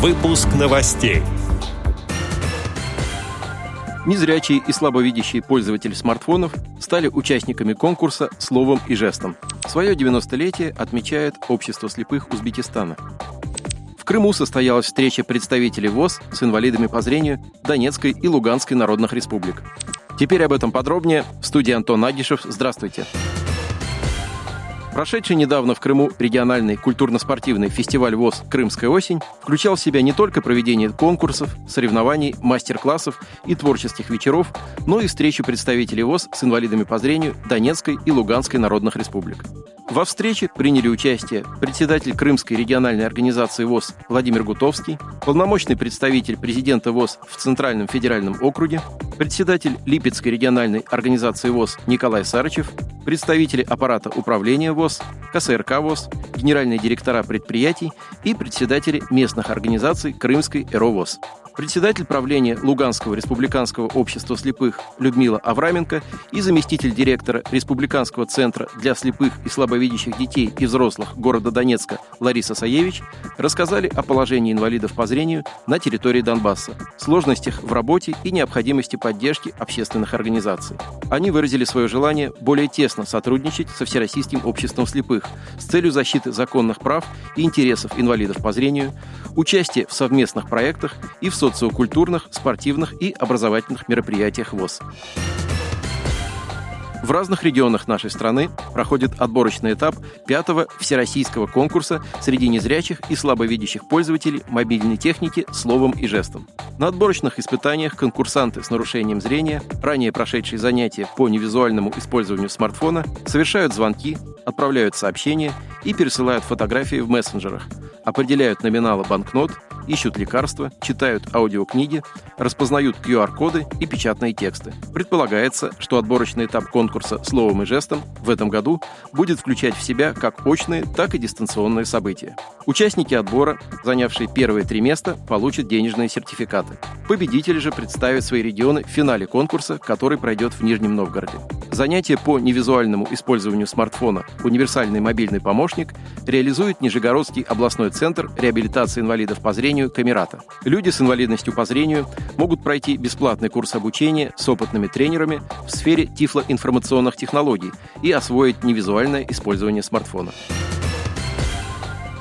Выпуск новостей. Незрячие и слабовидящие пользователи смартфонов стали участниками конкурса «Словом и жестом». Свое 90-летие отмечает Общество слепых Узбекистана. В Крыму состоялась встреча представителей ВОЗ с инвалидами по зрению Донецкой и Луганской народных республик. Теперь об этом подробнее. В студии Антон Агишев. Здравствуйте. Здравствуйте. Прошедший недавно в Крыму региональный культурно-спортивный фестиваль ВОЗ «Крымская осень» включал в себя не только проведение конкурсов, соревнований, мастер-классов и творческих вечеров, но и встречу представителей ВОЗ с инвалидами по зрению Донецкой и Луганской народных республик. Во встрече приняли участие председатель Крымской региональной организации ВОЗ Владимир Гутовский, полномочный представитель президента ВОЗ в Центральном федеральном округе, председатель Липецкой региональной организации ВОЗ Николай Сарычев, представители аппарата управления ВОЗ, КСРК ВОЗ, генеральные директора предприятий и председатели местных организаций Крымской ЭРОВОЗ. Председатель правления Луганского республиканского общества слепых Людмила Авраменко и заместитель директора Республиканского центра для слепых и слабовидящих детей и взрослых города Донецка Лариса Саевич рассказали о положении инвалидов по зрению на территории Донбасса, сложностях в работе и необходимости поддержки общественных организаций. Они выразили свое желание более тесно сотрудничать со Всероссийским обществом слепых с целью защиты законных прав и интересов инвалидов по зрению, участие в совместных проектах и в социокультурных, спортивных и образовательных мероприятиях ВОЗ. В разных регионах нашей страны проходит отборочный этап пятого всероссийского конкурса среди незрячих и слабовидящих пользователей мобильной техники словом и жестом. На отборочных испытаниях конкурсанты с нарушением зрения, ранее прошедшие занятия по невизуальному использованию смартфона, совершают звонки, отправляют сообщения и пересылают фотографии в мессенджерах, определяют номиналы банкнот ищут лекарства, читают аудиокниги, распознают QR-коды и печатные тексты. Предполагается, что отборочный этап конкурса словом и жестом в этом году будет включать в себя как очные, так и дистанционные события. Участники отбора, занявшие первые три места, получат денежные сертификаты. Победители же представят свои регионы в финале конкурса, который пройдет в Нижнем Новгороде. Занятия по невизуальному использованию смартфона «Универсальный мобильный помощник» реализует Нижегородский областной центр реабилитации инвалидов по зрению Камерата. Люди с инвалидностью по зрению могут пройти бесплатный курс обучения с опытными тренерами в сфере тифлоинформационных технологий и освоить невизуальное использование смартфона.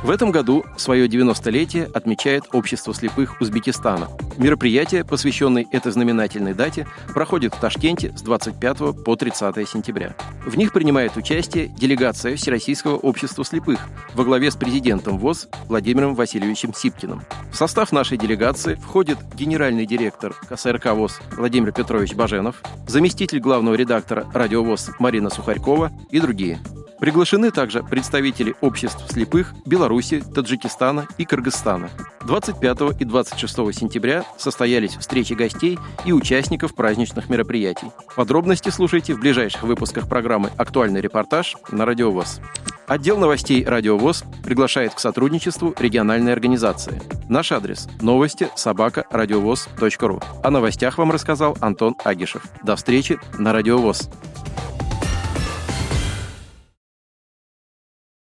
В этом году свое 90-летие отмечает Общество слепых Узбекистана. Мероприятие, посвященное этой знаменательной дате, проходит в Ташкенте с 25 по 30 сентября. В них принимает участие делегация Всероссийского общества слепых во главе с президентом ВОЗ Владимиром Васильевичем Сипкиным. В состав нашей делегации входит генеральный директор КСРК ВОЗ Владимир Петрович Баженов, заместитель главного редактора радиовоз Марина Сухарькова и другие. Приглашены также представители обществ слепых Беларуси, Таджикистана и Кыргызстана. 25 и 26 сентября состоялись встречи гостей и участников праздничных мероприятий. Подробности слушайте в ближайших выпусках программы «Актуальный репортаж» на Радио ВОЗ. Отдел новостей «Радио ВОЗ» приглашает к сотрудничеству региональной организации. Наш адрес – новости собака ру. О новостях вам рассказал Антон Агишев. До встречи на Радио ВОЗ.